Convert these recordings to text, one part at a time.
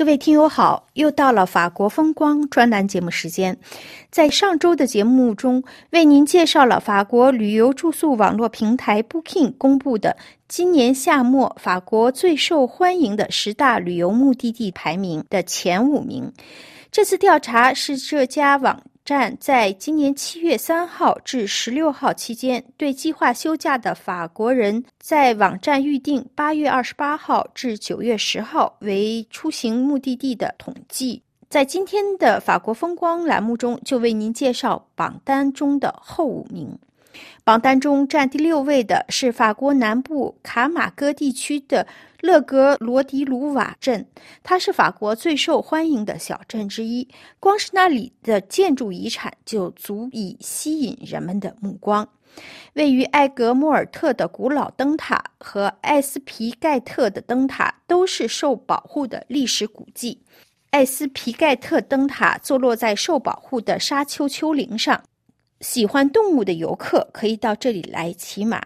各位听友好，又到了法国风光专栏节目时间。在上周的节目中，为您介绍了法国旅游住宿网络平台 Booking 公布的今年夏末法国最受欢迎的十大旅游目的地排名的前五名。这次调查是这家网。站在今年七月三号至十六号期间，对计划休假的法国人在网站预定八月二十八号至九月十号为出行目的地的统计。在今天的法国风光栏目中，就为您介绍榜单中的后五名。榜单中占第六位的是法国南部卡马戈地区的勒格罗迪鲁瓦镇，它是法国最受欢迎的小镇之一。光是那里的建筑遗产就足以吸引人们的目光。位于埃格莫尔特的古老灯塔和艾斯皮盖特的灯塔都是受保护的历史古迹。艾斯皮盖特灯塔坐落在受保护的沙丘丘陵上。喜欢动物的游客可以到这里来骑马。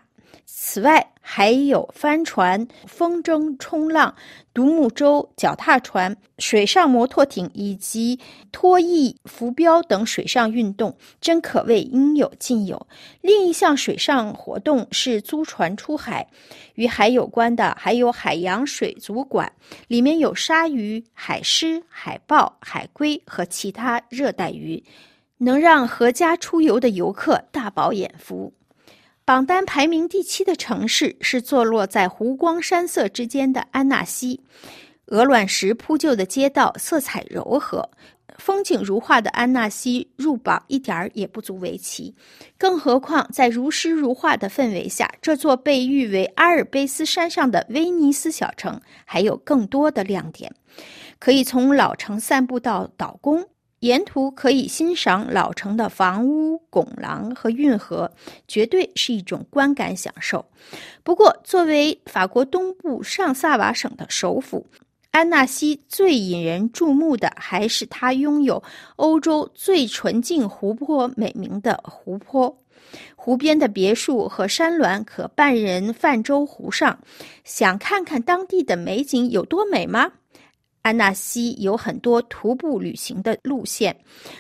此外，还有帆船、风筝、冲浪、独木舟、脚踏船、水上摩托艇以及拖曳浮标等水上运动，真可谓应有尽有。另一项水上活动是租船出海，与海有关的还有海洋水族馆，里面有鲨鱼、海狮、海豹、海龟和其他热带鱼。能让阖家出游的游客大饱眼福。榜单排名第七的城市是坐落在湖光山色之间的安纳西。鹅卵石铺就的街道，色彩柔和，风景如画的安纳西入榜一点儿也不足为奇。更何况在如诗如画的氛围下，这座被誉为阿尔卑斯山上的威尼斯小城还有更多的亮点，可以从老城散步到岛宫。沿途可以欣赏老城的房屋、拱廊和运河，绝对是一种观感享受。不过，作为法国东部上萨瓦省的首府，安纳西最引人注目的还是它拥有欧洲最纯净湖泊美名的湖泊。湖边的别墅和山峦可伴人泛舟湖上，想看看当地的美景有多美吗？安纳西有很多徒步旅行的路线，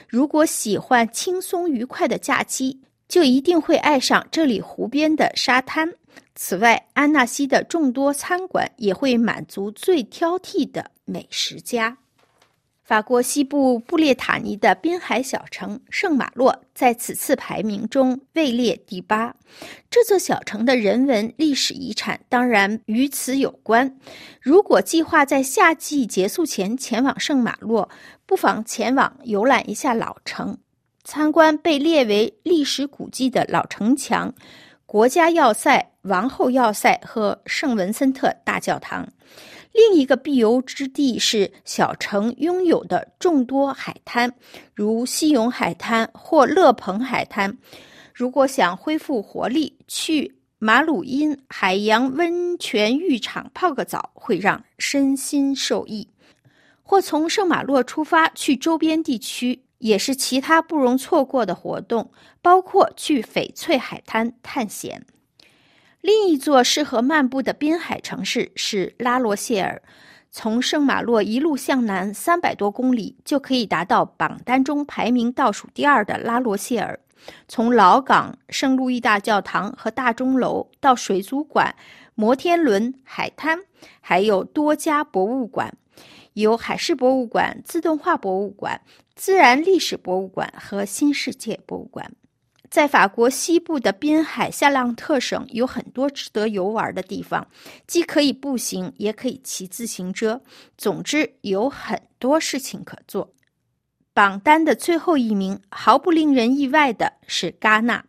如果喜欢轻松愉快的假期，就一定会爱上这里湖边的沙滩。此外，安纳西的众多餐馆也会满足最挑剔的美食家。法国西部布列塔尼的滨海小城圣马洛在此次排名中位列第八。这座小城的人文历史遗产当然与此有关。如果计划在夏季结束前前往圣马洛，不妨前往游览一下老城，参观被列为历史古迹的老城墙、国家要塞、王后要塞和圣文森特大教堂。另一个必游之地是小城拥有的众多海滩，如西永海滩或勒蓬海滩。如果想恢复活力，去马鲁因海洋温泉浴场泡个澡，会让身心受益。或从圣马洛出发去周边地区，也是其他不容错过的活动，包括去翡翠海滩探险。另一座适合漫步的滨海城市是拉罗谢尔，从圣马洛一路向南三百多公里，就可以达到榜单中排名倒数第二的拉罗谢尔。从老港、圣路易大教堂和大钟楼到水族馆、摩天轮、海滩，还有多家博物馆，有海事博物馆、自动化博物馆、自然历史博物馆和新世界博物馆。在法国西部的滨海夏朗特省有很多值得游玩的地方，既可以步行，也可以骑自行车。总之，有很多事情可做。榜单的最后一名，毫不令人意外的是戛纳。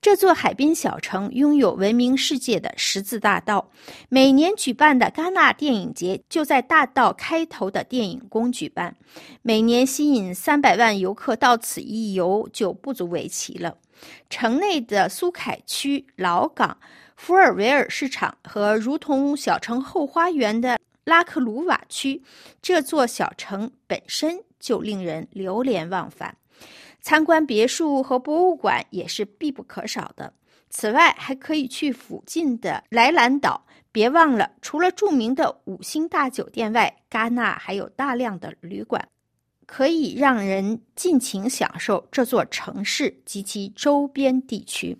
这座海滨小城拥有闻名世界的十字大道，每年举办的戛纳电影节就在大道开头的电影宫举办，每年吸引三百万游客到此一游就不足为奇了。城内的苏凯区、老港、福尔维尔市场和如同小城后花园的拉克鲁瓦区，这座小城本身就令人流连忘返。参观别墅和博物馆也是必不可少的。此外，还可以去附近的莱兰岛，别忘了，除了著名的五星大酒店外，戛纳还有大量的旅馆，可以让人尽情享受这座城市及其周边地区。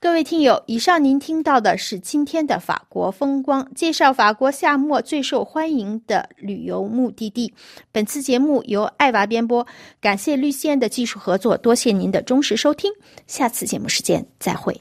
各位听友，以上您听到的是今天的法国风光介绍，法国夏末最受欢迎的旅游目的地。本次节目由爱娃编播，感谢绿线的技术合作，多谢您的忠实收听，下次节目时间再会。